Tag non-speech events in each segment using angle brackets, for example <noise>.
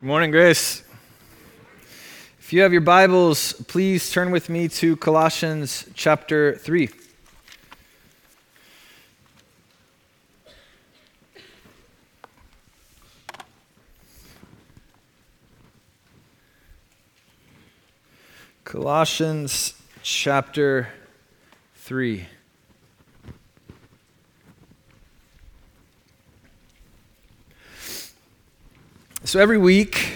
Good morning, Grace. If you have your Bibles, please turn with me to Colossians chapter 3. Colossians chapter 3. So every week,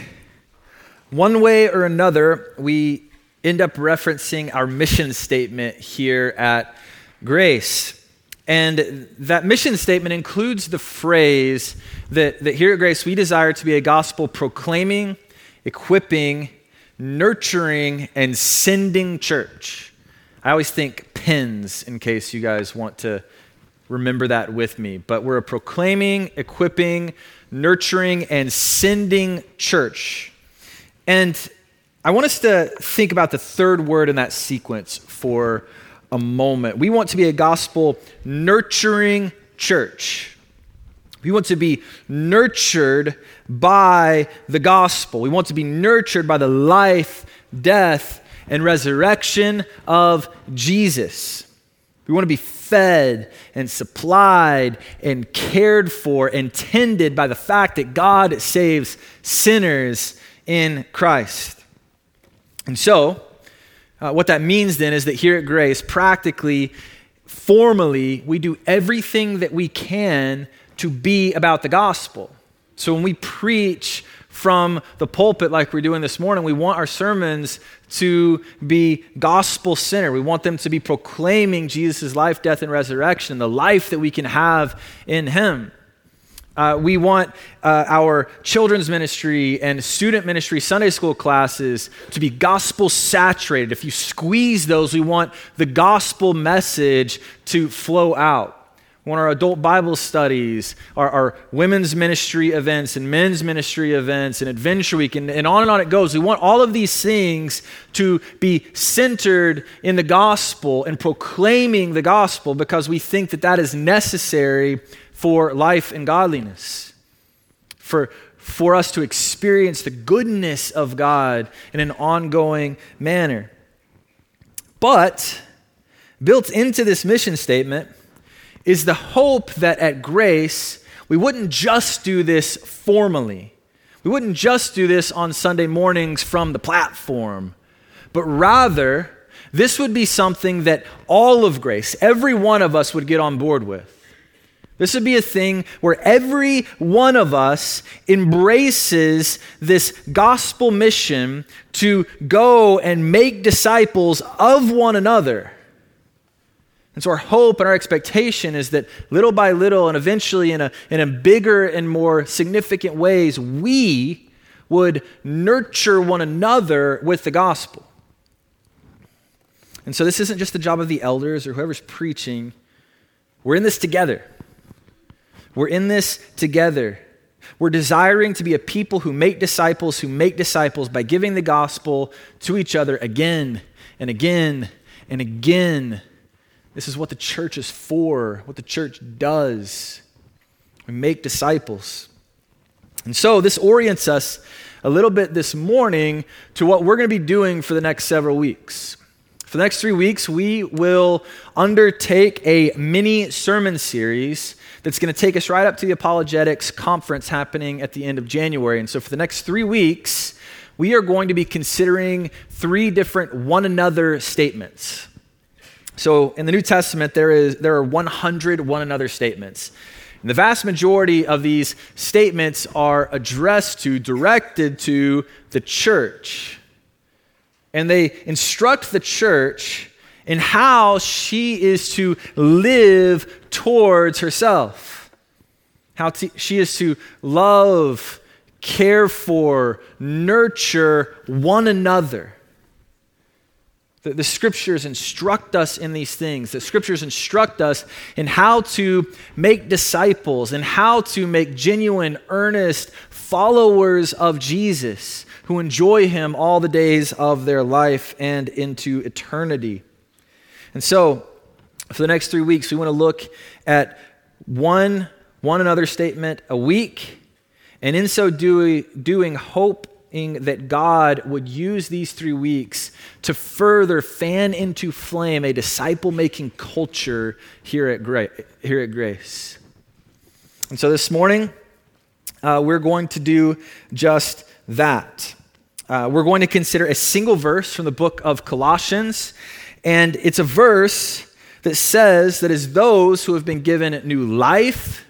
one way or another, we end up referencing our mission statement here at Grace. And that mission statement includes the phrase that, that here at Grace we desire to be a gospel proclaiming, equipping, nurturing, and sending church. I always think PENS in case you guys want to remember that with me. But we're a proclaiming, equipping, nurturing, and sending church. And I want us to think about the third word in that sequence for a moment. We want to be a gospel nurturing church. We want to be nurtured by the gospel. We want to be nurtured by the life, death, and resurrection of Jesus. We want to be fed and supplied and cared for and tended by the fact that God saves sinners in Christ. And so, uh, what that means then is that here at Grace, practically, formally, we do everything that we can to be about the gospel. So when we preach from the pulpit like we're doing this morning, we want our sermons to be gospel centered. We want them to be proclaiming Jesus' life, death, and resurrection, the life that we can have in Him. Uh, we want uh, our children's ministry and student ministry Sunday school classes to be gospel saturated. If you squeeze those, we want the gospel message to flow out want our adult Bible studies, our, our, women's ministry events, and men's ministry events, and Adventure Week, and, and on and on it goes. We want all of these things to be centered in the gospel and proclaiming the gospel because we think that that is necessary for life and godliness, for, for us to experience the goodness of God in an ongoing manner. But built into this mission statement, is the hope that at Grace, we wouldn't just do this formally. We wouldn't just do this on Sunday mornings from the platform, but rather, this would be something that all of Grace, every one of us would get on board with. This would be a thing where every one of us embraces this gospel mission to go and make disciples of one another. And so, our hope and our expectation is that little by little, and eventually in a, in a bigger and more significant ways, we would nurture one another with the gospel. And so, this isn't just the job of the elders or whoever's preaching. We're in this together. We're in this together. We're desiring to be a people who make disciples, who make disciples by giving the gospel to each other again and again and again this is what the church is for, what the church does. We make disciples. And so this orients us a little bit this morning to what we're going to be doing for the next several weeks. For the next three weeks, we will undertake a mini sermon series that's going to take us right up to the Apologetics Conference happening at the end of January. And so, for the next three weeks, we are going to be considering three different one another statements. So in the New Testament, there, is, there are 100 one another statements. And the vast majority of these statements are addressed to, directed to the church. And they instruct the church in how she is to live towards herself, how to, she is to love, care for, nurture one another. The, the, scriptures instruct us in these things. The scriptures instruct us in how to make disciples and how to make genuine, earnest followers of Jesus who enjoy him all the days of their life and into eternity. And so, for the next three weeks, we want to look at one one another statement a week And in so doing, doing hoping that God would use these three weeks to further fan into flame a disciple making culture here at, Gra- here at Grace. And so this morning, uh, we're going to do just that. Uh, we're going to consider a single verse from the book of Colossians, and it's a verse that says that as those who have been given new life,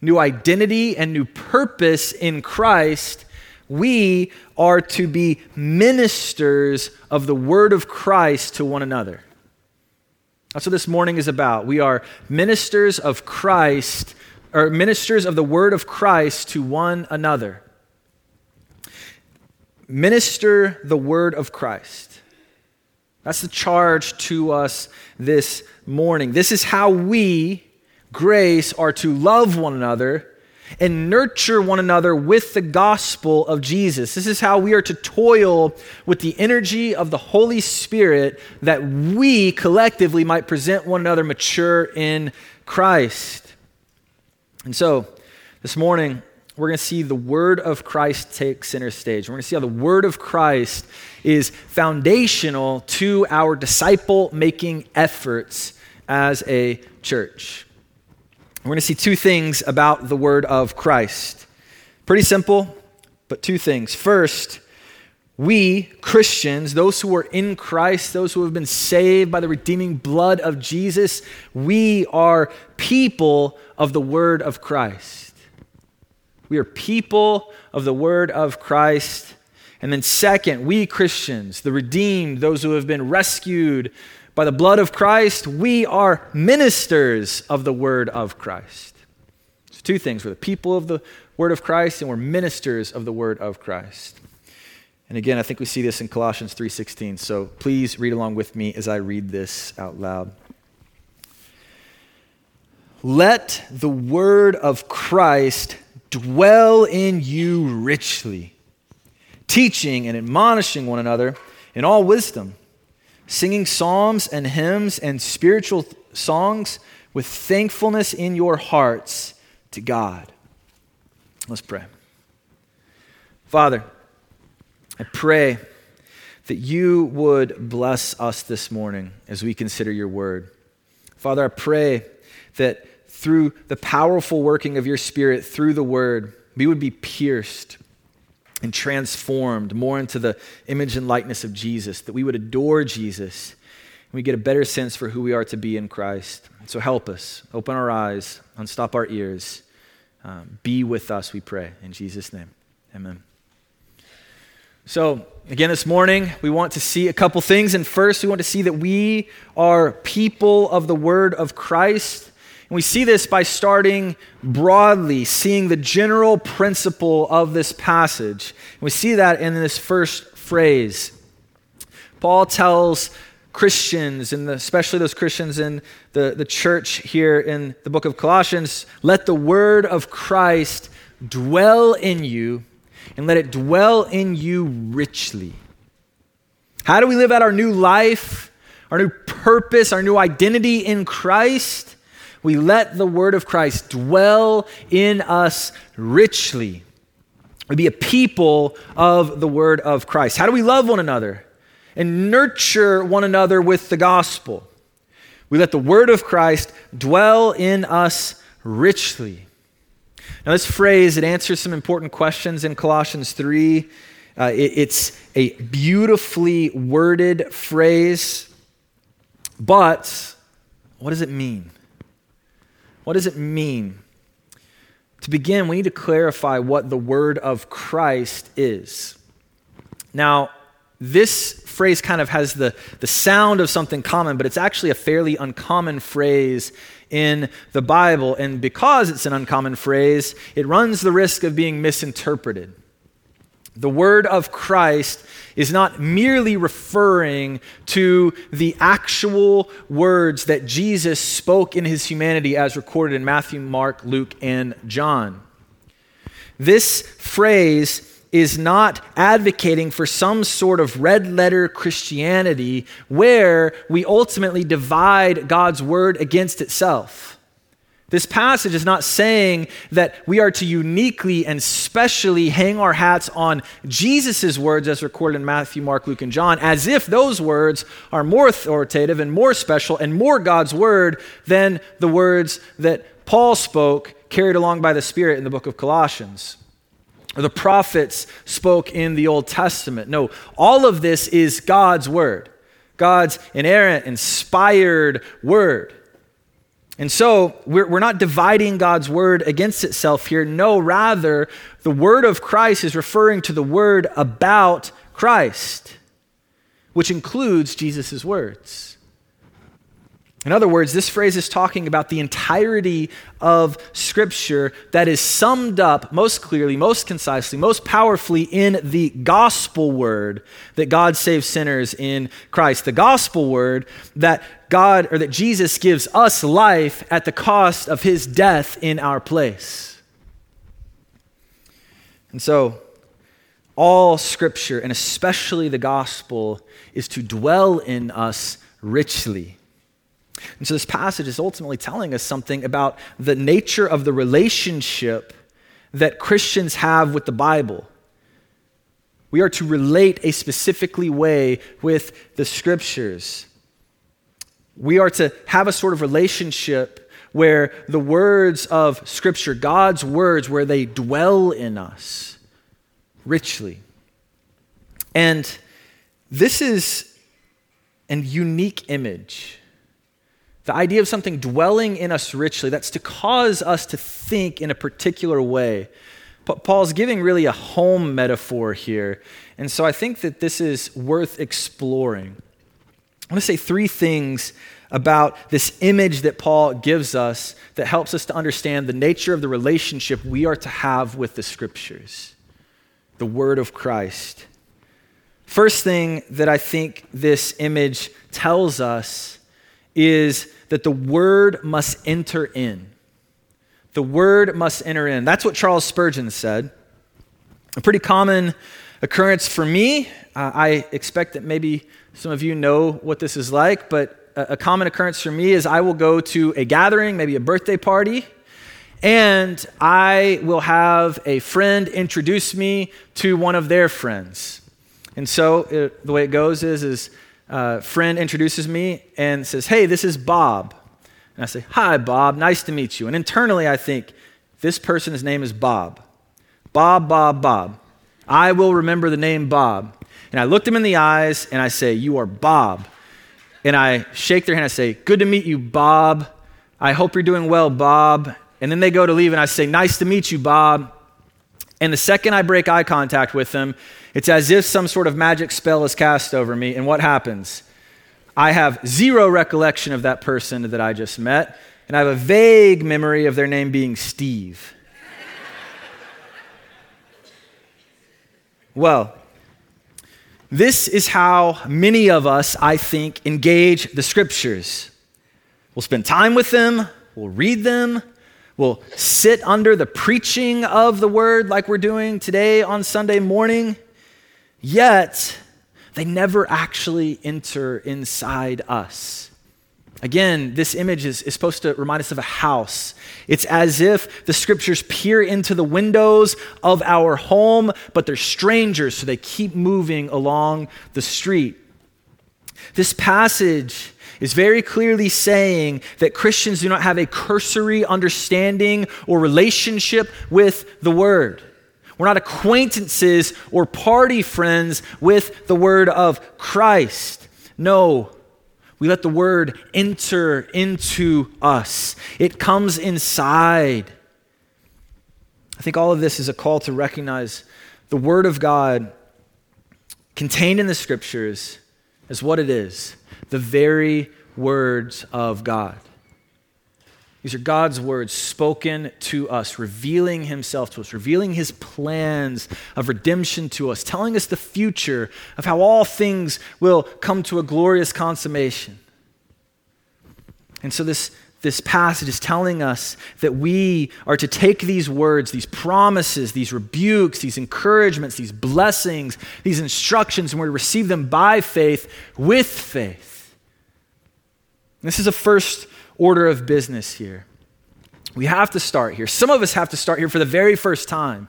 new identity, and new purpose in Christ, we are to be ministers of the word of Christ to one another. That's what this morning is about. We are ministers of Christ, or ministers of the word of Christ to one another. Minister the word of Christ. That's the charge to us this morning. This is how we, grace, are to love one another and nurture one another with the gospel of Jesus. This is how we are to toil with the energy of the Holy Spirit that we collectively might present one another mature in Christ. And so, this morning, we're going to see the word of Christ take center stage. We're going to see how the word of Christ is foundational to our disciple making efforts as a church. We're going to see two things about the word of Christ. Pretty simple, but two things. First, we, Christians, those who are in Christ, those who have been saved by the redeeming blood of Jesus, we are people of the word of Christ. We are people of the word of Christ. And then, second, we Christians, the redeemed, those who have been rescued by the blood of Christ, we are ministers of the word of Christ. So, two things we're the people of the word of Christ, and we're ministers of the word of Christ. And again, I think we see this in Colossians 3:16. So please read along with me as I read this out loud. Let the word of Christ dwell in you richly, teaching and admonishing one another in all wisdom, singing psalms and hymns and spiritual songs with thankfulness in your hearts to God. Let's pray. Father, I pray that you would bless us this morning as we consider your word. Father, I pray that through the powerful working of your Spirit through the Word, we would be pierced and transformed more into the image and likeness of Jesus, that we would adore Jesus, and we get a better sense for who we are to be in Christ. So help us, open our eyes, unstop our ears. Um, be with us, we pray. In Jesus' name, amen. So, again, this morning, we want to see a couple things. And first, we want to see that we are people of the Word of Christ. And we see this by starting broadly, seeing the general principle of this passage. And we see that in this first phrase. Paul tells Christians, and especially those Christians in the, the church here in the book of Colossians, let the word of Christ dwell in you, and let it dwell in you richly. How do we live out our new life, our new purpose, our new identity in Christ? We let the word of Christ dwell in us richly. We be a people of the word of Christ. How do we love one another and nurture one another with the gospel? We let the word of Christ dwell in us richly. Now, this phrase, it answers some important questions in Colossians 3. Uh, it, it's a beautifully worded phrase, but what does it mean? What does it mean? To begin, we need to clarify what the word of Christ is. Now, this phrase kind of has the, the sound of something common, but it's actually a fairly uncommon phrase in the Bible. And because it's an uncommon phrase, it runs the risk of being misinterpreted. The word of Christ is not merely referring to the actual words that Jesus spoke in his humanity as recorded in Matthew, Mark, Luke, and John. This phrase is not advocating for some sort of red letter Christianity where we ultimately divide God's word against itself. This passage is not saying that we are to uniquely and specially hang our hats on Jesus' words as recorded in Matthew, Mark, Luke, and John, as if those words are more authoritative and more special and more God's word than the words that Paul spoke, carried along by the Spirit in the book of Colossians. Or the prophets spoke in the Old Testament. No, all of this is God's word, God's inerrant, inspired word. And so we're, we're not dividing God's word against itself here. No, rather, the word of Christ is referring to the word about Christ, which includes Jesus' words. In other words, this phrase is talking about the entirety of Scripture that is summed up most clearly, most concisely, most powerfully in the gospel word that God saves sinners in Christ. The gospel word that God or that Jesus gives us life at the cost of his death in our place. And so, all Scripture, and especially the gospel, is to dwell in us richly and so this passage is ultimately telling us something about the nature of the relationship that Christians have with the Bible. We are to relate a specifically way with the scriptures. We are to have a sort of relationship where the words of scripture, God's words, where they dwell in us richly. And this is an unique image the idea of something dwelling in us richly, that's to cause us to think in a particular way. But Paul's giving really a home metaphor here. And so I think that this is worth exploring. I want to say three things about this image that Paul gives us that helps us to understand the nature of the relationship we are to have with the scriptures, the word of Christ. First thing that I think this image tells us is that the word must enter in. The word must enter in. That's what Charles Spurgeon said. A pretty common occurrence for me. Uh, I expect that maybe some of you know what this is like, but a, a common occurrence for me is I will go to a gathering, maybe a birthday party, and I will have a friend introduce me to one of their friends. And so it, the way it goes is, is uh, friend introduces me and says, Hey, this is Bob. And I say, Hi, Bob, nice to meet you. And internally, I think, This person's name is Bob. Bob, Bob, Bob. I will remember the name Bob. And I look him in the eyes and I say, You are Bob. And I shake their hand. I say, Good to meet you, Bob. I hope you're doing well, Bob. And then they go to leave and I say, Nice to meet you, Bob. And the second I break eye contact with them, it's as if some sort of magic spell is cast over me. And what happens? I have zero recollection of that person that I just met, and I have a vague memory of their name being Steve. <laughs> well, this is how many of us, I think, engage the scriptures. We'll spend time with them, we'll read them, we'll sit under the preaching of the word like we're doing today on Sunday morning. Yet, they never actually enter inside us. Again, this image is, is supposed to remind us of a house. It's as if the scriptures peer into the windows of our home, but they're strangers, so they keep moving along the street. This passage is very clearly saying that Christians do not have a cursory understanding or relationship with the Word. We're not acquaintances or party friends with the word of Christ. No, we let the word enter into us, it comes inside. I think all of this is a call to recognize the word of God contained in the scriptures as what it is the very words of God. These are God's words spoken to us, revealing Himself to us, revealing His plans of redemption to us, telling us the future of how all things will come to a glorious consummation. And so, this, this passage is telling us that we are to take these words, these promises, these rebukes, these encouragements, these blessings, these instructions, and we're to receive them by faith with faith. This is a first order of business here. We have to start here. Some of us have to start here for the very first time.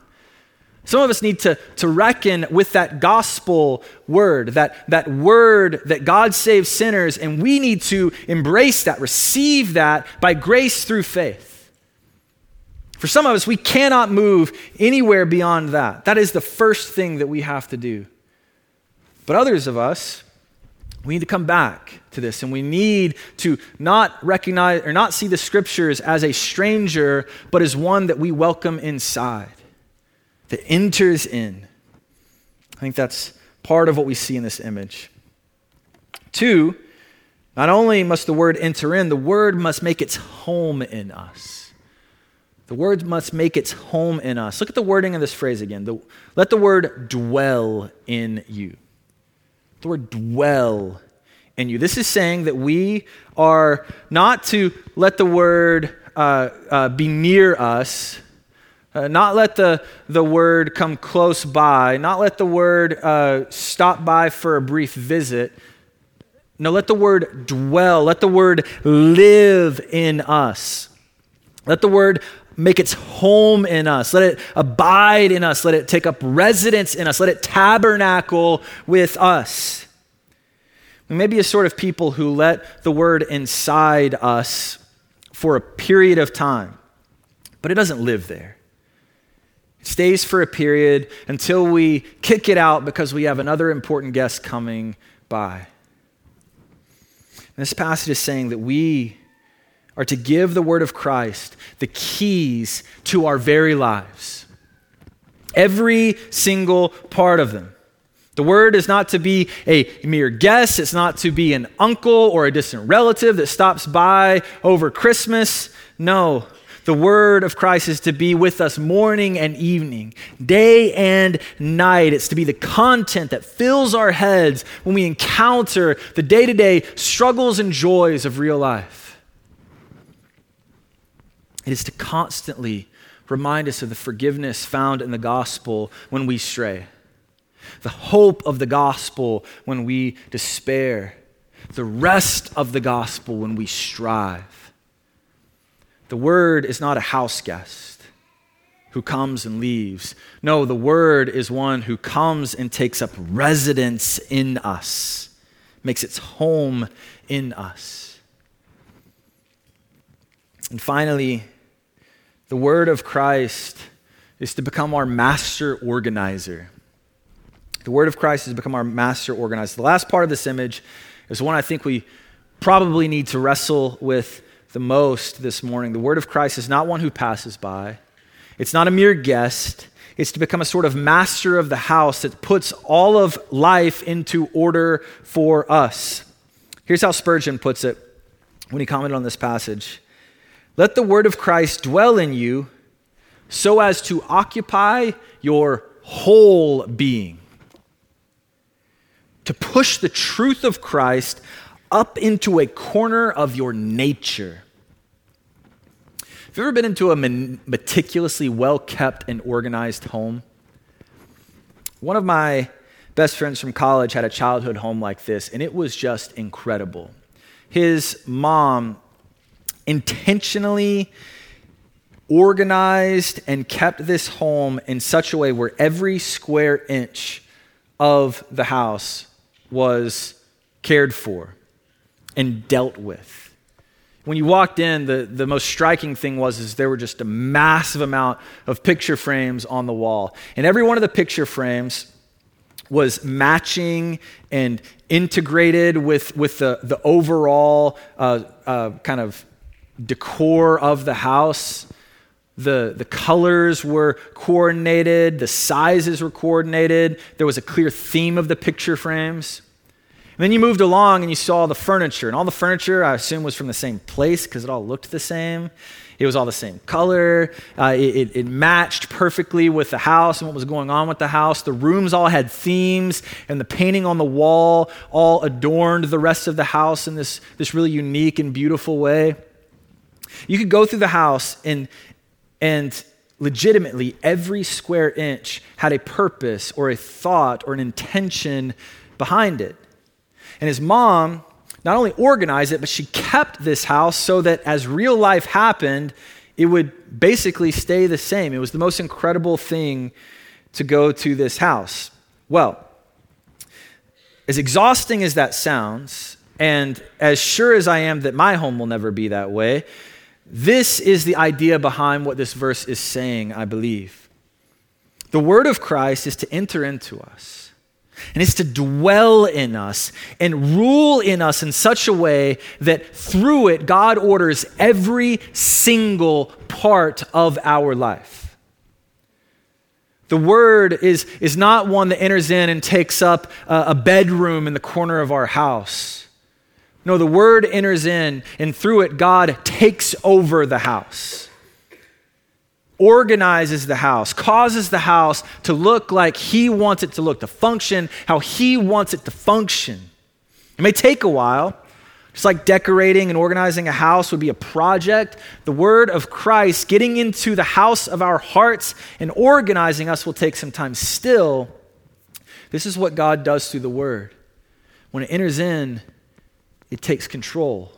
Some of us need to, to reckon with that gospel word, that, that word that God saves sinners, and we need to embrace that, receive that by grace through faith. For some of us, we cannot move anywhere beyond that. That is the first thing that we have to do. But others of us, we need to come back to this and we need to not recognize or not see the scriptures as a stranger, but as one that we welcome inside that enters in. I think that's part of what we see in this image. Two, not only must the word enter in, the word must make its home in us. The word must make its home in us. Look at the wording of this phrase again. The, let the word dwell in you. Word dwell in you. This is saying that we are not to let the word uh, uh, be near us, uh, not let the, the word come close by, not let the word uh, stop by for a brief visit. No, let the word dwell, let the word live in us. Let the word make its home in us. Let it abide in us. Let it take up residence in us. Let it tabernacle with us. We may be a sort of people who let the word inside us for a period of time, but it doesn't live there It stays for a period until we kick it out because we have another important guest coming by. This passage is saying that we are to give the word of Christ the keys to our very lives. Every single part of them. The word is not to be a mere guest. It's not to be an uncle or a distant relative that stops by over Christmas. No, the word of Christ is to be with us morning and evening, day and night. It's to be the content that fills our heads when we encounter the day to day struggles and joys of real life. It is to constantly remind us of the forgiveness found in the gospel when we stray, the hope of the gospel when we despair, the rest of the gospel when we strive. The Word is not a house guest who comes and leaves. No, the Word is one who comes and takes up residence in us, makes its home in us. And finally, the Word of Christ is to become our master organizer. The Word of Christ has become our master organizer. The last part of this image is one I think we probably need to wrestle with the most this morning. The word of Christ is not one who passes by, it's not a mere guest. It's to become a sort of master of the house that puts all of life into order for us. Here's how Spurgeon puts it when he commented on this passage Let the word of Christ dwell in you so as to occupy your whole being, to push the truth of Christ up into a corner of your nature. Have you ever been into a meticulously well kept and organized home? One of my best friends from college had a childhood home like this, and it was just incredible. His mom intentionally organized and kept this home in such a way where every square inch of the house was cared for and dealt with. When you walked in, the, the most striking thing was is there were just a massive amount of picture frames on the wall. And every one of the picture frames was matching and integrated with, with the, the overall uh, uh, kind of decor of the house. The, the colors were coordinated, the sizes were coordinated, there was a clear theme of the picture frames. And then you moved along and you saw the furniture. And all the furniture, I assume, was from the same place because it all looked the same. It was all the same color. Uh, it, it, matched perfectly with the house and what was going on with the house. The rooms all had themes, and the painting on the wall all adorned the rest of the house in this, this really unique and beautiful way. You could go through the house and, and legitimately every square inch had a purpose or a thought or an intention behind it. And his mom not only organized it, but she kept this house so that as real life happened, it would basically stay the same. It was the most incredible thing to go to this house. Well, as exhausting as that sounds, and as sure as I am that my home will never be that way, this is the idea behind what this verse is saying, I believe. The word of Christ is to enter into us, and it's to dwell in us and rule in us in such a way that through it, God orders every single part of our life. The word is, is not one that enters in and takes up a, a bedroom in the corner of our house. No, the word enters in, and through it, God takes over the house, organizes the house, causes the house to look like He wants it to look, to function how He wants it to function. It may take a while, just like decorating and organizing a house would be a project, the word of Christ getting into the house of our hearts and organizing us will take some time. Still, this is what God does through the word. When it enters in, it takes control,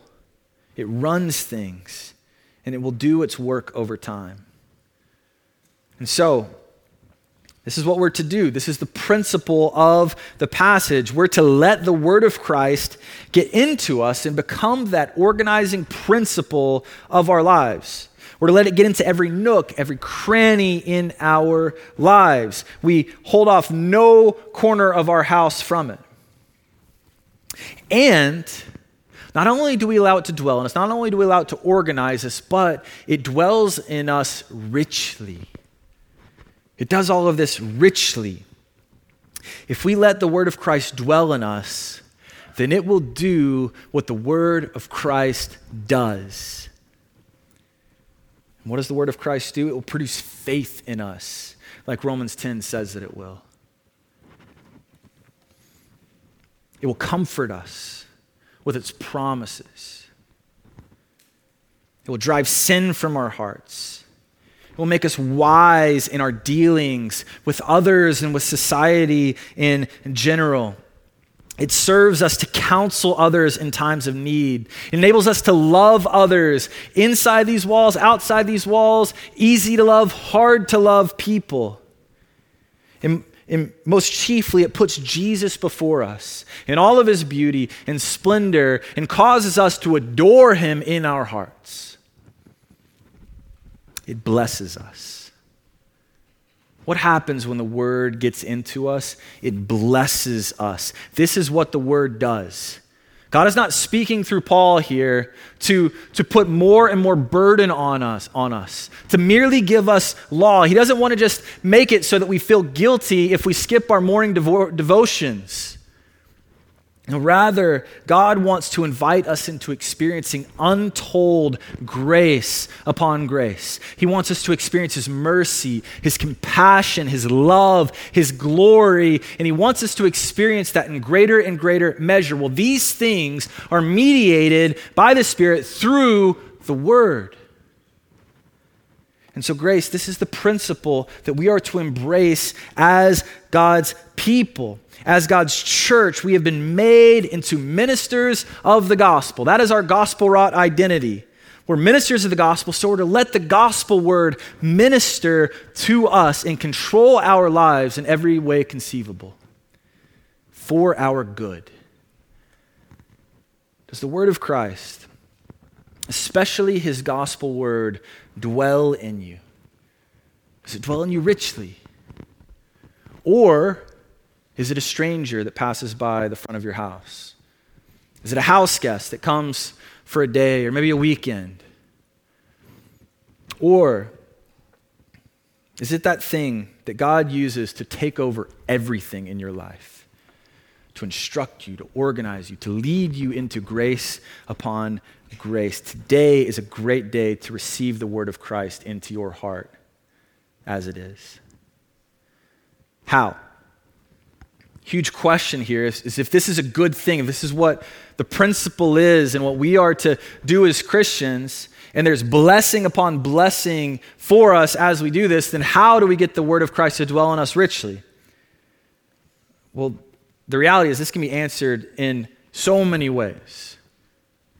it runs things, and it will do its work over time. And so, this is what we're to do. This is the principle of the passage. We're to let the word of Christ get into us and become that organizing principle of our lives. We're to let it get into every nook, every cranny in our lives. We hold off no corner of our house from it. And not only do we allow it to dwell in us, not only do we allow it to organize us, but it dwells in us richly. It does all of this richly. If we let the word of Christ dwell in us, then it will do what the word of Christ does. And what does the word of Christ do? It will produce faith in us, like Romans 10 says that it will. It will comfort us with its promises. It will drive sin from our hearts It will make us wise in our dealings with others and with society in general. It serves us to counsel others in times of need. It enables us to love others inside these walls, outside these walls, easy to love, hard to love people. And, and most chiefly, it puts Jesus before us in all of his beauty and splendor and causes us to adore him in our hearts it blesses us. What happens when the word gets into us? It blesses us. This is what the word does. God is not speaking through Paul here to, to put more and more burden on us, on us, to merely give us law. He doesn't want to just make it so that we feel guilty if we skip our morning devo- devotions. Rather, God wants to invite us into experiencing untold grace upon grace. He wants us to experience His mercy, His compassion, His love, His glory, and He wants us to experience that in greater and greater measure. Well, these things are mediated by the Spirit through the Word. And so, grace, this is the principle that we are to embrace as God's people. As God's church, we have been made into ministers of the gospel. That is our gospel wrought identity. We're ministers of the gospel, so we're to let the gospel word minister to us and control our lives in every way conceivable for our good. Does the word of Christ, especially his gospel word, dwell in you? Does it dwell in you richly? Or is it a stranger that passes by the front of your house? Is it a house guest that comes for a day or maybe a weekend? Or is it that thing that God uses to take over everything in your life? To instruct you, to organize you, to lead you into grace upon grace. Today is a great day to receive the word of Christ into your heart as it is. How? huge question here is, is, if this is a good thing, if this is what the principle is and what we are to do as Christians, and there's blessing upon blessing for us as we do this, then how do we get the word of Christ to dwell in us richly? Well, the reality is this can be answered in so many ways.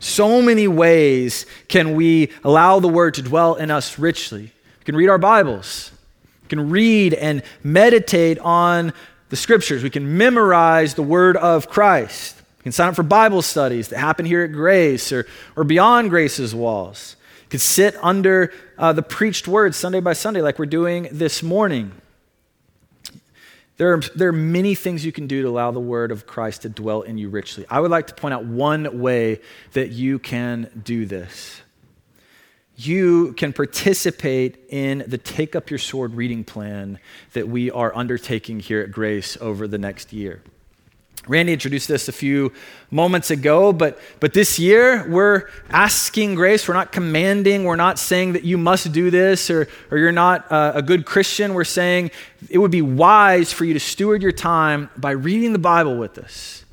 So many ways can we allow the word to dwell in us richly. We can read our Bibles. We can read and meditate on the scriptures. We can memorize the word of Christ. We can sign up for Bible studies that happen here at Grace or, or beyond Grace's walls. You can sit under uh, the preached word Sunday by Sunday, like we're doing this morning. There are, there are many things you can do to allow the word of Christ to dwell in you richly. I would like to point out one way that you can do this. You can participate in the Take Up Your Sword reading plan that we are undertaking here at Grace over the next year. Randy introduced this a few moments ago, but, but this year we're asking grace. We're not commanding. We're not saying that you must do this or, or you're not uh, a good Christian. We're saying it would be wise for you to steward your time by reading the Bible with us.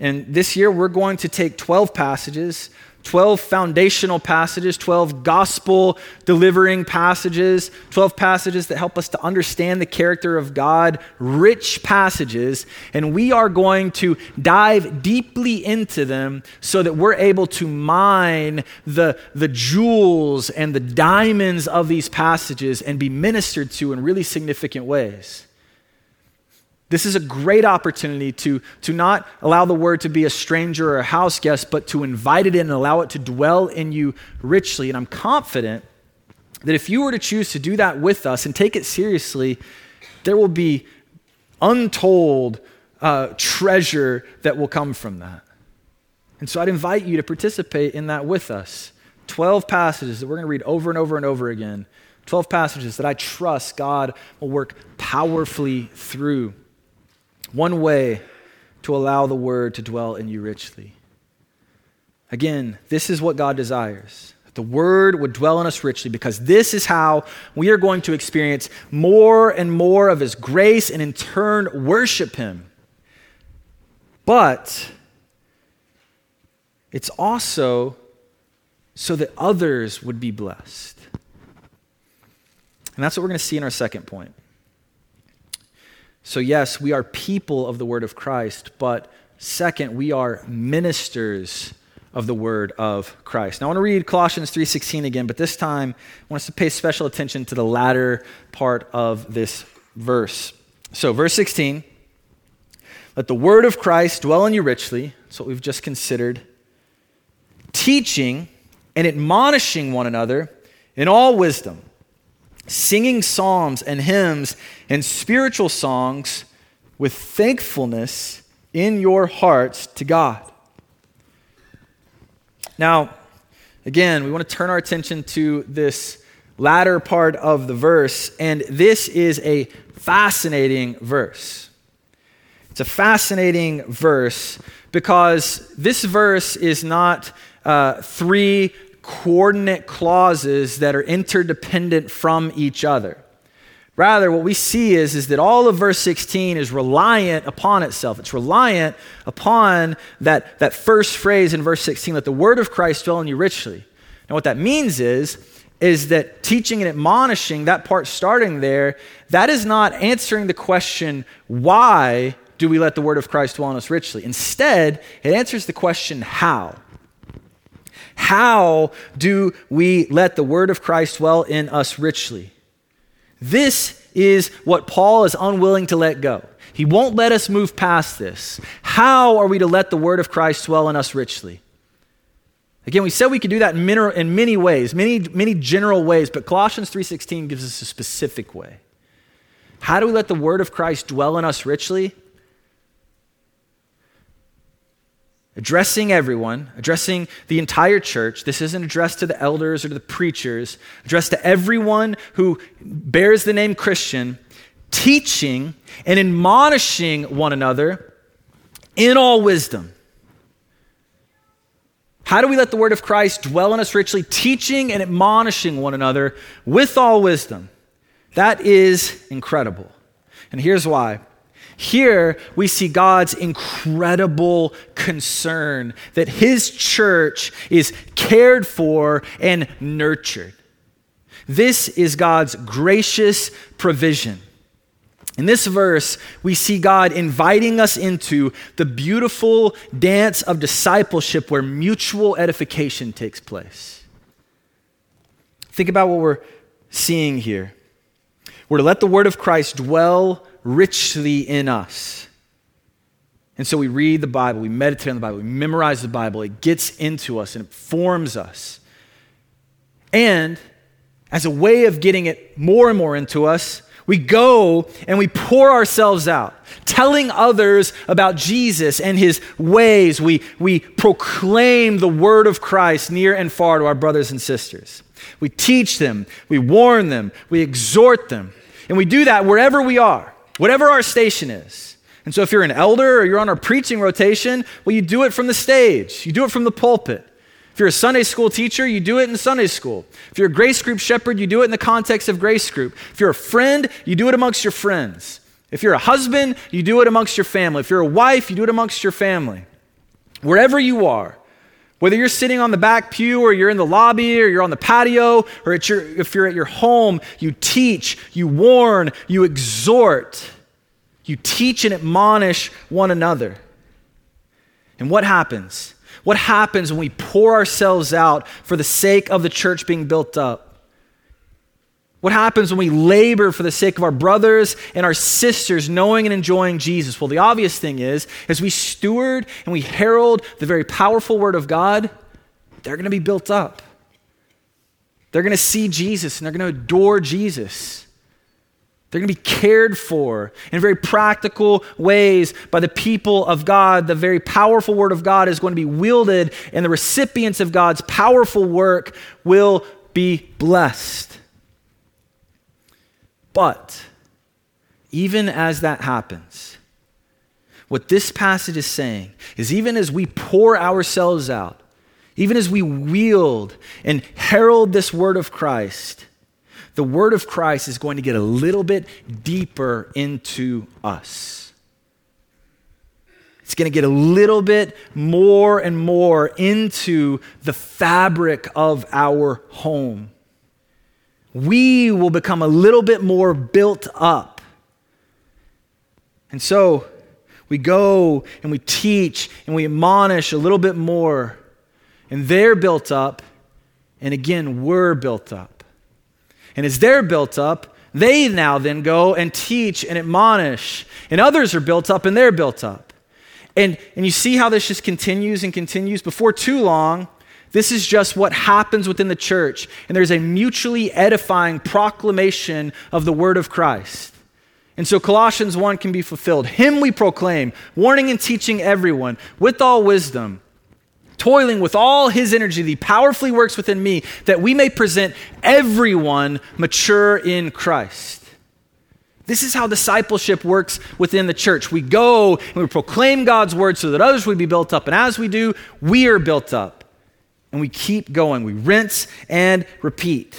And this year we're going to take 12 passages 12 foundational passages, 12 gospel delivering passages, 12 passages that help us to understand the character of God, rich passages, and we are going to dive deeply into them so that we're able to mine the, the jewels and the diamonds of these passages and be ministered to in really significant ways. This is a great opportunity to, to not allow the word to be a stranger or a house guest, but to invite it in and allow it to dwell in you richly. And I'm confident that if you were to choose to do that with us and take it seriously, there will be untold uh, treasure that will come from that. And so I'd invite you to participate in that with us. 12 passages that we're going to read over and over and over again. 12 passages that I trust God will work powerfully through. One way to allow the word to dwell in you richly. Again, this is what God desires. The word would dwell in us richly because this is how we are going to experience more and more of his grace and in turn worship him. But it's also so that others would be blessed. And that's what we're going to see in our second point. So, yes, we are people of the word of Christ, but second, we are ministers of the word of Christ. Now I want to read Colossians 3:16 again, but this time I want us to pay special attention to the latter part of this verse. So, verse 16, let the word of Christ dwell in you richly. That's what we've just considered. Teaching and admonishing one another in all wisdom singing psalms and hymns and spiritual songs with thankfulness in your hearts to God. Now, again, we want to turn our attention to this latter part of the verse, and this is a fascinating verse. It's a fascinating verse because this verse is not uh, three coordinate clauses that are interdependent from each other. Rather, what we see is, is that all of verse 16 is reliant upon itself. It's reliant upon that, that first phrase in verse 16, let the word of Christ dwell in you richly. Now, what that means is, is that teaching and admonishing, that part starting there, that is not answering the question, why do we let the word of Christ dwell in us richly? Instead, it answers the question, how. How do we let the word of Christ dwell in us richly? This is what Paul is unwilling to let go. He won't let us move past this. How are we to let the word of Christ dwell in us richly? Again, we said we could do that in many, ways, many, many general ways, but Colossians 3.16 gives us a specific way. How do we let the word of Christ dwell in us richly? Addressing everyone, addressing the entire church. This isn't addressed to the elders or to the preachers, addressed to everyone who bears the name Christian, teaching and admonishing one another in all wisdom. How do we let the word of Christ dwell in us richly, teaching and admonishing one another with all wisdom? That is incredible. And here's why. Here we see God's incredible concern that his church is cared for and nurtured. This is God's gracious provision. In this verse, we see God inviting us into the beautiful dance of discipleship where mutual edification takes place. Think about what we're seeing here. We're to let the word of Christ dwell richly in us. And so we read the Bible, we meditate on the Bible, we memorize the Bible. It gets into us and it forms us. And as a way of getting it more and more into us, we go and we pour ourselves out, telling others about Jesus and his ways. We, we proclaim the word of Christ near and far to our brothers and sisters. We teach them, we warn them, we exhort them. And we do that wherever we are, whatever our station is. And so if you're an elder or you're on our preaching rotation, well, you do it from the stage, you do it from the pulpit. If you're a Sunday school teacher, you do it in Sunday school. If you're a grace group shepherd, you do it in the context of grace group. If you're a friend, you do it amongst your friends. If you're a husband, you do it amongst your family. If you're a wife, you do it amongst your family. Wherever you are, whether you're sitting on the back pew or you're in the lobby or you're on the patio or your, if you're at your home, you teach, you warn, you exhort, you teach and admonish one another. And what happens? What happens when we pour ourselves out for the sake of the church being built up? What happens when we labor for the sake of our brothers and our sisters knowing and enjoying Jesus? Well, the obvious thing is, as we steward and we herald the very powerful word of God, they're going to be built up. They're going to see Jesus and they're going to adore Jesus. They're going to be cared for in very practical ways by the people of God. The very powerful word of God is going to be wielded, and the recipients of God's powerful work will be blessed. But even as that happens, what this passage is saying is even as we pour ourselves out, even as we wield and herald this word of Christ, the word of Christ is going to get a little bit deeper into us. It's going to get a little bit more and more into the fabric of our home. We will become a little bit more built up. And so we go and we teach and we admonish a little bit more. And they're built up. And again, we're built up. And as they're built up, they now then go and teach and admonish. And others are built up and they're built up. And, and you see how this just continues and continues. Before too long, this is just what happens within the church. And there's a mutually edifying proclamation of the word of Christ. And so Colossians 1 can be fulfilled. Him we proclaim, warning and teaching everyone with all wisdom toiling with all his energy that he powerfully works within me, that we may present everyone mature in Christ. This is how discipleship works within the church. We go and we proclaim God's word so that others would be built up. And as we do, we are built up. And we keep going. We rinse and repeat.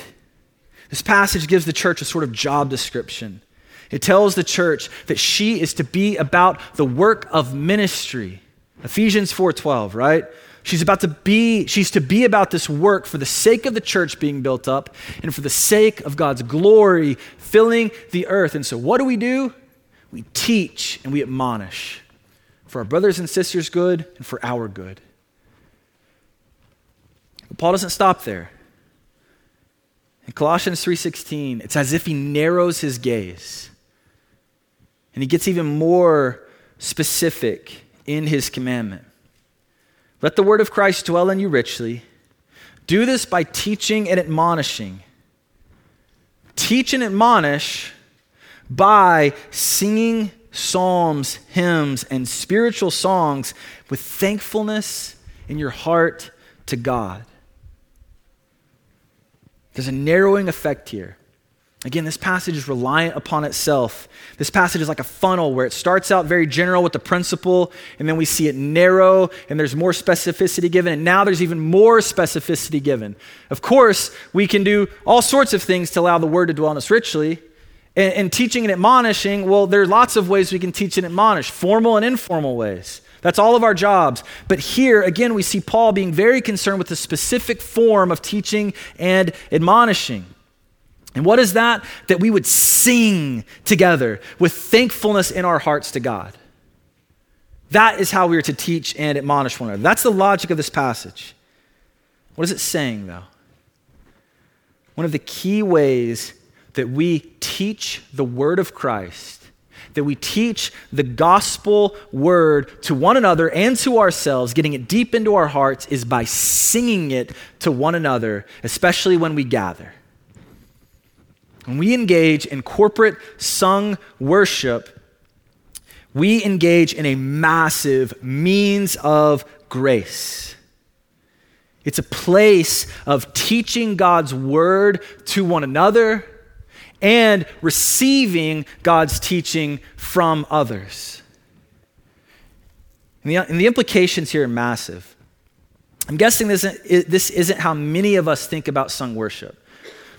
This passage gives the church a sort of job description. It tells the church that she is to be about the work of ministry. Ephesians 4:12, right? She's about to be, she's to be about this work for the sake of the church being built up and for the sake of God's glory filling the earth. And so, what do we do? We teach and we admonish for our brothers and sisters' good and for our good. But Paul doesn't stop there. In Colossians 3:16, it's as if he narrows his gaze. And he gets even more specific in his commandment. Let the word of Christ dwell in you richly. Do this by teaching and admonishing. Teach and admonish by singing psalms, hymns, and spiritual songs with thankfulness in your heart to God. There's a narrowing effect here. Again, this passage is reliant upon itself. This passage is like a funnel where it starts out very general with the principle, and then we see it narrow, and there's more specificity given, and now there's even more specificity given. Of course, we can do all sorts of things to allow the word to dwell in us richly. And, and teaching and admonishing, well, there are lots of ways we can teach and admonish, formal and informal ways. That's all of our jobs. But here, again, we see Paul being very concerned with the specific form of teaching and admonishing. And what is that? That we would sing together with thankfulness in our hearts to God. That is how we are to teach and admonish one another. That's the logic of this passage. What is it saying, though? One of the key ways that we teach the word of Christ, that we teach the gospel word to one another and to ourselves, getting it deep into our hearts, is by singing it to one another, especially when we gather. When we engage in corporate sung worship, we engage in a massive means of grace. It's a place of teaching God's word to one another and receiving God's teaching from others. And the, and the implications here are massive. I'm guessing this isn't, this isn't how many of us think about sung worship.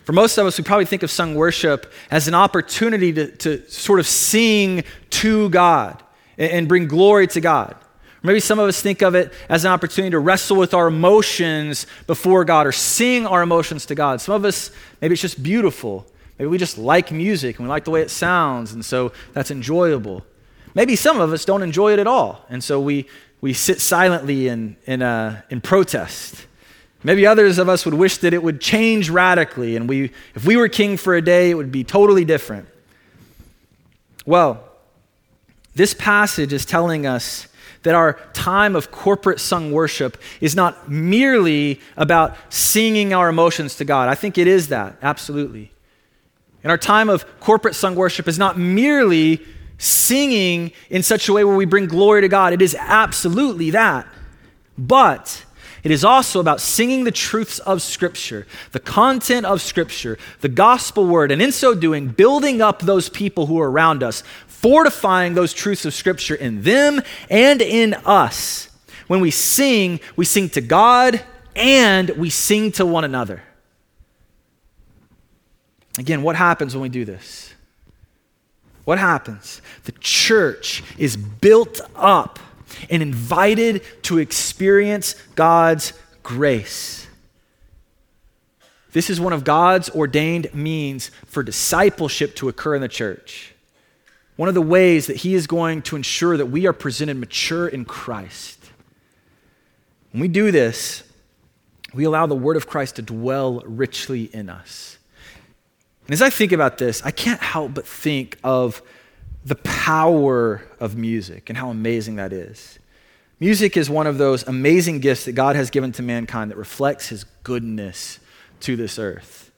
For most of us, we probably think of sung worship as an opportunity to, to sort of sing to God and, and bring glory to God. maybe some of us think of it as an opportunity to wrestle with our emotions before God or sing our emotions to God. Some of us, maybe it's just beautiful. Maybe we just like music and we like the way it sounds, and so that's enjoyable. Maybe some of us don't enjoy it at all, and so we, we sit silently in, in, uh, in protest. Maybe others of us would wish that it would change radically, and we, if we were king for a day, it would be totally different. Well, this passage is telling us that our time of corporate sung worship is not merely about singing our emotions to God. I think it is that, absolutely. And our time of corporate sung worship is not merely singing in such a way where we bring glory to God. It is absolutely that. But it is also about singing the truths of Scripture, the content of Scripture, the gospel word, and in so doing, building up those people who are around us, fortifying those truths of Scripture in them and in us. When we sing, we sing to God and we sing to one another. Again, what happens when we do this? What happens? The church is built up and invited to experience God's grace. This is one of God's ordained means for discipleship to occur in the church. One of the ways that He is going to ensure that we are presented mature in Christ. When we do this, we allow the Word of Christ to dwell richly in us. And as I think about this, I can't help but think of the power of music and how amazing that is. Music is one of those amazing gifts that God has given to mankind that reflects his goodness to this earth.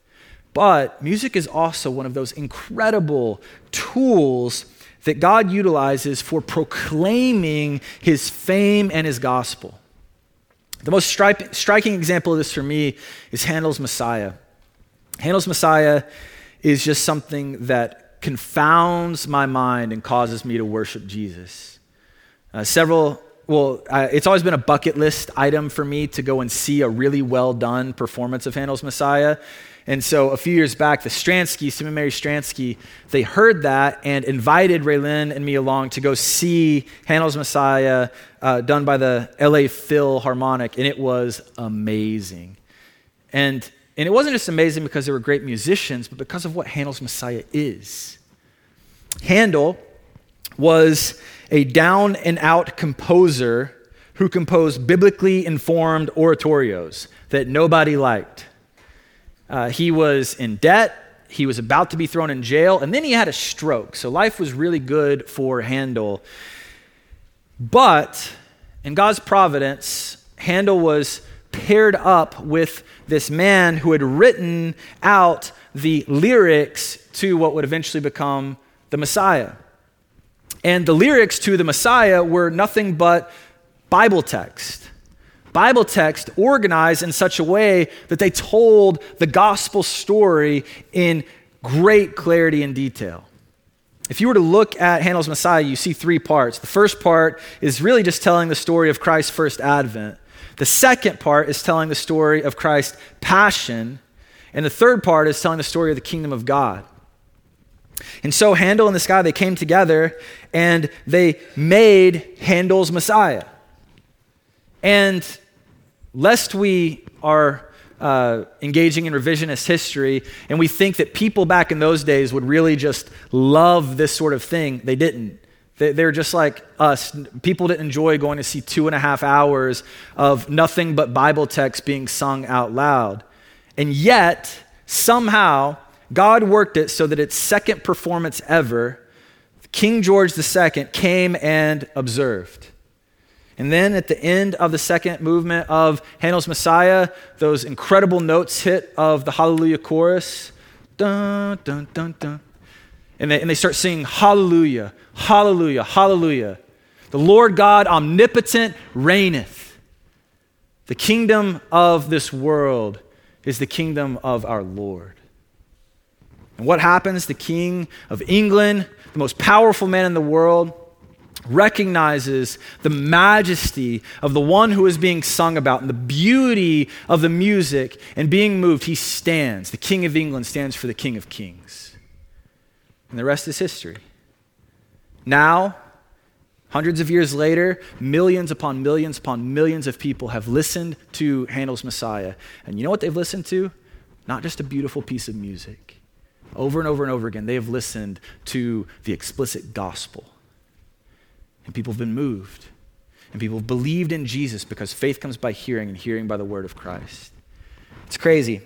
But music is also one of those incredible tools that God utilizes for proclaiming his fame and his gospel. The most stri- striking example of this for me is Handel's Messiah. Handel's Messiah is just something that confounds my mind and causes me to worship Jesus. Uh, several, well, it's always been a bucket list item for me to go and see a really well done performance of Handel's Messiah. And so a few years back, the Stransky, Simon Mary Stransky, they heard that and invited Raylin and me along to go see Handel's Messiah uh, done by the LA Philharmonic, and it was amazing. And and it wasn't just amazing because they were great musicians, but because of what Handel's Messiah is. Handel was a down and out composer who composed biblically informed oratorios that nobody liked. Uh, he was in debt, he was about to be thrown in jail, and then he had a stroke. So life was really good for Handel. But in God's providence, Handel was paired up with this man who had written out the lyrics to what would eventually become the Messiah. And the lyrics to the Messiah were nothing but Bible text. Bible text organized in such a way that they told the gospel story in great clarity and detail. If you were to look at Handel's Messiah, you see three parts. The first part is really just telling the story of Christ's first advent. The second part is telling the story of Christ's passion. And the third part is telling the story of the kingdom of God. And so Handel and this guy, they came together and they made Handel's Messiah. And lest we are uh, engaging in revisionist history, and we think that people back in those days would really just love this sort of thing. They didn't. They, they're just like us. People didn't enjoy going to see two and a half hours of nothing but Bible text being sung out loud. And yet, somehow, God worked it so that its second performance ever, King George II came and observed. And then at the end of the second movement of Handel's Messiah, those incredible notes hit of the Hallelujah chorus. Dun, dun, dun, dun. And they, and they start singing Hallelujah, Hallelujah, Hallelujah. The Lord God omnipotent reigneth. The kingdom of this world is the kingdom of our Lord. And what happens? The king of England, the most powerful man in the world, recognizes the majesty of the one who is being sung about and the beauty of the music and being moved, he stands. The King of England stands for the King of Kings. And the rest is history. Now, hundreds of years later, millions upon millions upon millions of people have listened to Handel's Messiah. And you know what they've listened to? Not just a beautiful piece of music. Over and over and over again, they have listened to the explicit gospel and people have been moved. And people have believed in Jesus because faith comes by hearing, and hearing by the word of Christ. It's crazy.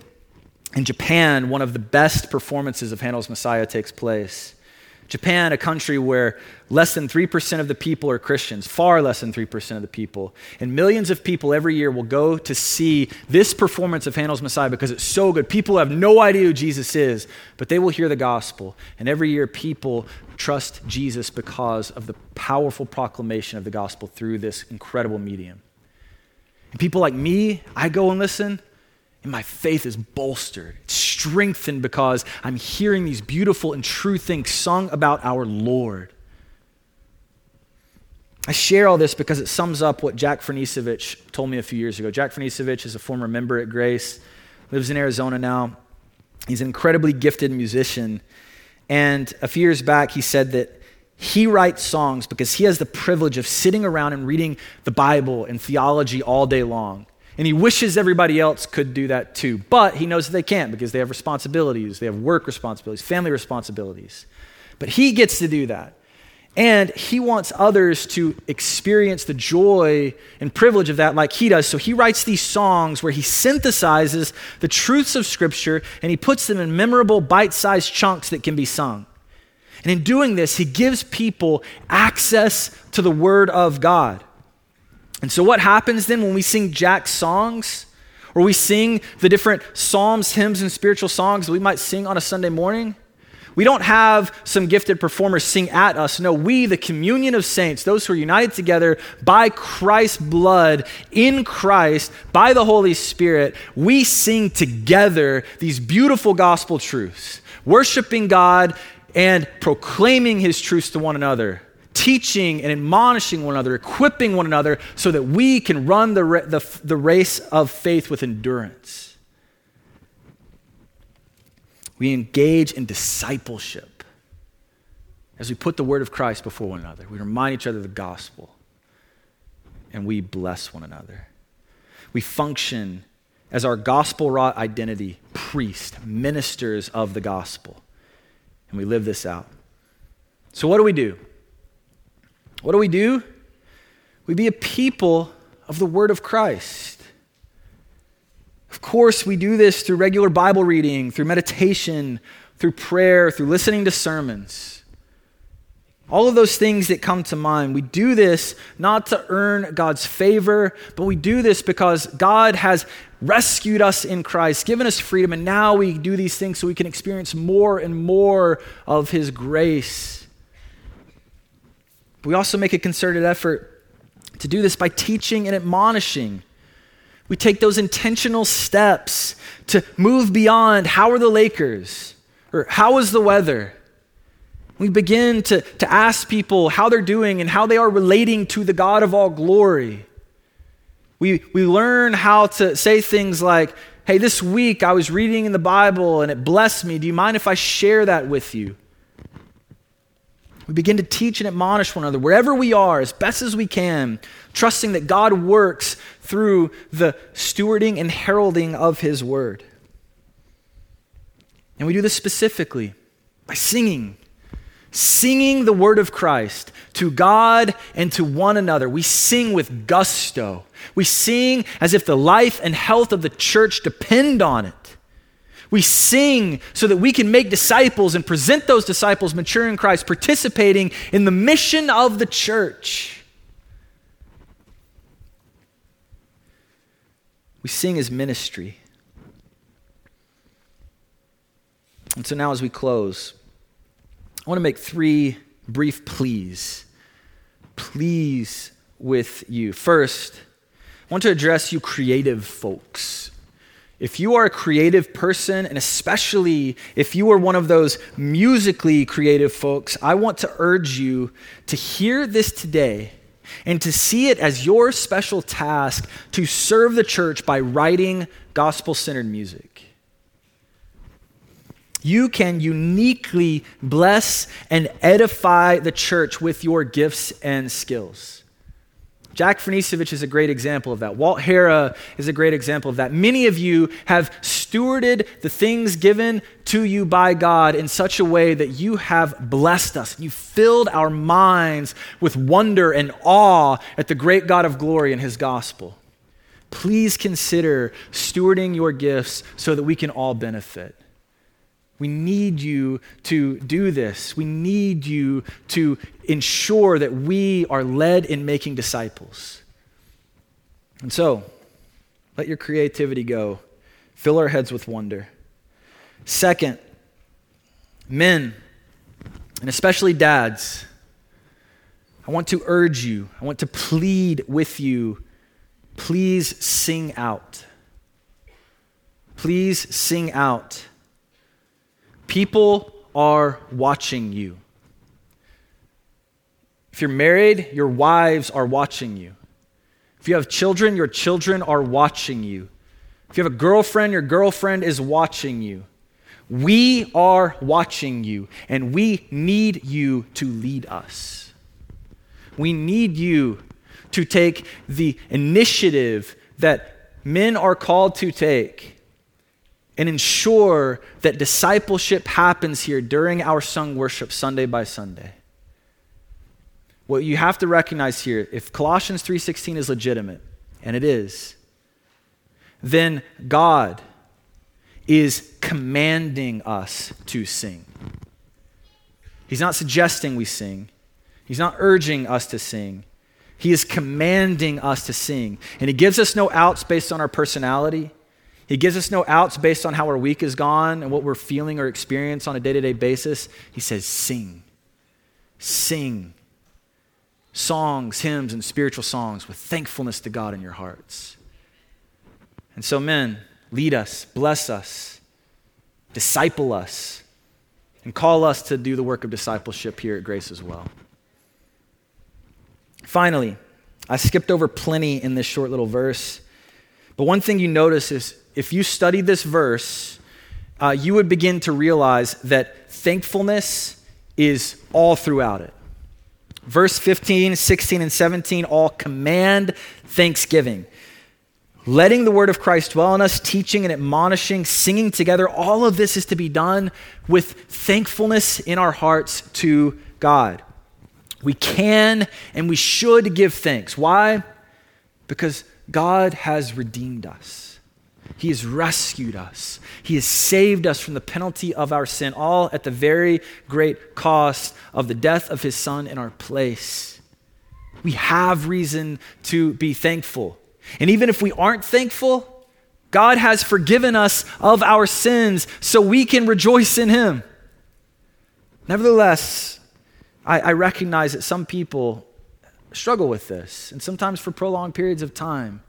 In Japan, one of the best performances of Handel's Messiah takes place. Japan, a country where less than 3% of the people are Christians, far less than 3% of the people. And millions of people every year will go to see this performance of Handel's Messiah because it's so good. People have no idea who Jesus is, but they will hear the gospel. And every year, people trust Jesus because of the powerful proclamation of the gospel through this incredible medium. And people like me, I go and listen, and my faith is bolstered, it's strengthened because I'm hearing these beautiful and true things sung about our Lord. I share all this because it sums up what Jack Fernisevich told me a few years ago. Jack Fernisevich is a former member at Grace, lives in Arizona now. He's an incredibly gifted musician. And a few years back, he said that he writes songs because he has the privilege of sitting around and reading the Bible and theology all day long. And he wishes everybody else could do that too. But he knows that they can't because they have responsibilities, they have work responsibilities, family responsibilities. But he gets to do that. And he wants others to experience the joy and privilege of that like he does. So he writes these songs where he synthesizes the truths of Scripture and he puts them in memorable, bite sized chunks that can be sung. And in doing this, he gives people access to the Word of God. And so, what happens then when we sing Jack's songs, or we sing the different psalms, hymns, and spiritual songs that we might sing on a Sunday morning? We don't have some gifted performers sing at us. No, we, the communion of saints, those who are united together by Christ's blood, in Christ, by the Holy Spirit, we sing together these beautiful gospel truths, worshiping God and proclaiming his truths to one another teaching and admonishing one another, equipping one another so that we can run the, the, the race of faith with endurance. We engage in discipleship as we put the word of Christ before one another. We remind each other of the gospel and we bless one another. We function as our gospel wrought identity, priest, ministers of the gospel. And we live this out. So, what do we do? What do we do? We be a people of the Word of Christ. Of course, we do this through regular Bible reading, through meditation, through prayer, through listening to sermons. All of those things that come to mind. We do this not to earn God's favor, but we do this because God has rescued us in Christ, given us freedom, and now we do these things so we can experience more and more of His grace. But we also make a concerted effort to do this by teaching and admonishing. We take those intentional steps to move beyond how are the Lakers or how is the weather. We begin to, to ask people how they're doing and how they are relating to the God of all glory. We, we learn how to say things like, hey, this week I was reading in the Bible and it blessed me. Do you mind if I share that with you? We begin to teach and admonish one another wherever we are as best as we can, trusting that God works through the stewarding and heralding of His word. And we do this specifically by singing, singing the word of Christ to God and to one another. We sing with gusto. We sing as if the life and health of the church depend on it. We sing so that we can make disciples and present those disciples mature in Christ, participating in the mission of the church. We sing as ministry. And so now, as we close, I want to make three brief pleas. Please with you. First, I want to address you creative folks. If you are a creative person, and especially if you are one of those musically creative folks, I want to urge you to hear this today and to see it as your special task to serve the church by writing gospel centered music. You can uniquely bless and edify the church with your gifts and skills. Jack Fernisevich is a great example of that. Walt Hera is a great example of that. Many of you have stewarded the things given to you by God in such a way that you have blessed us. You filled our minds with wonder and awe at the great God of glory and his gospel. Please consider stewarding your gifts so that we can all benefit. We need you to do this. We need you to ensure that we are led in making disciples. And so, let your creativity go. Fill our heads with wonder. Second, men, and especially dads, I want to urge you, I want to plead with you, please sing out. Please sing out. People are watching you. If you're married, your wives are watching you. If you have children, your children are watching you. If you have a girlfriend, your girlfriend is watching you. We are watching you, and we need you to lead us. We need you to take the initiative that men are called to take and ensure that discipleship happens here during our sung worship Sunday by Sunday. What you have to recognize here, if Colossians 3:16 is legitimate, and it is, then God is commanding us to sing. He's not suggesting we sing. He's not urging us to sing. He is commanding us to sing. And he gives us no outs based on our personality. He gives us no outs based on how our week is gone and what we're feeling or experience on a day to day basis. He says, sing. Sing songs, hymns, and spiritual songs with thankfulness to God in your hearts. And so, men, lead us, bless us, disciple us, and call us to do the work of discipleship here at Grace as well. Finally, I skipped over plenty in this short little verse, but one thing you notice is if you studied this verse, uh, you would begin to realize that thankfulness is all throughout it. Verse 15, 16, and 17 all command thanksgiving. Letting the word of Christ dwell in us, teaching and admonishing, singing together, all of this is to be done with thankfulness in our hearts to God. We can and we should give thanks. Why? Because God has redeemed us. He has rescued us. He has saved us from the penalty of our sin, all at the very great cost of the death of his son in our place. We have reason to be thankful. And even if we aren't thankful, God has forgiven us of our sins so we can rejoice in him. Nevertheless, I, I recognize that some people struggle with this, and sometimes for prolonged periods of time.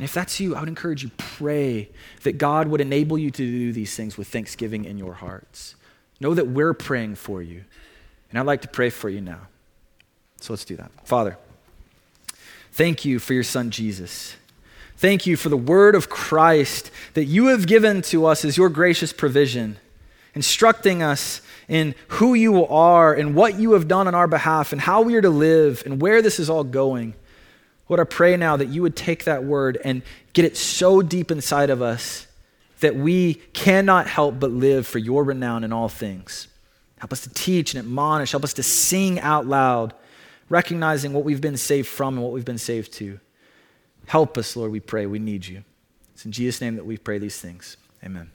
And if that's you, I would encourage you pray that God would enable you to do these things with thanksgiving in your hearts. Know that we're praying for you. And I'd like to pray for you now. So let's do that. Father, thank you for your son Jesus. Thank you for the word of Christ that you have given to us as your gracious provision, instructing us in who you are and what you have done on our behalf and how we are to live and where this is all going. Lord, I pray now that you would take that word and get it so deep inside of us that we cannot help but live for your renown in all things. Help us to teach and admonish. Help us to sing out loud, recognizing what we've been saved from and what we've been saved to. Help us, Lord, we pray. We need you. It's in Jesus' name that we pray these things. Amen.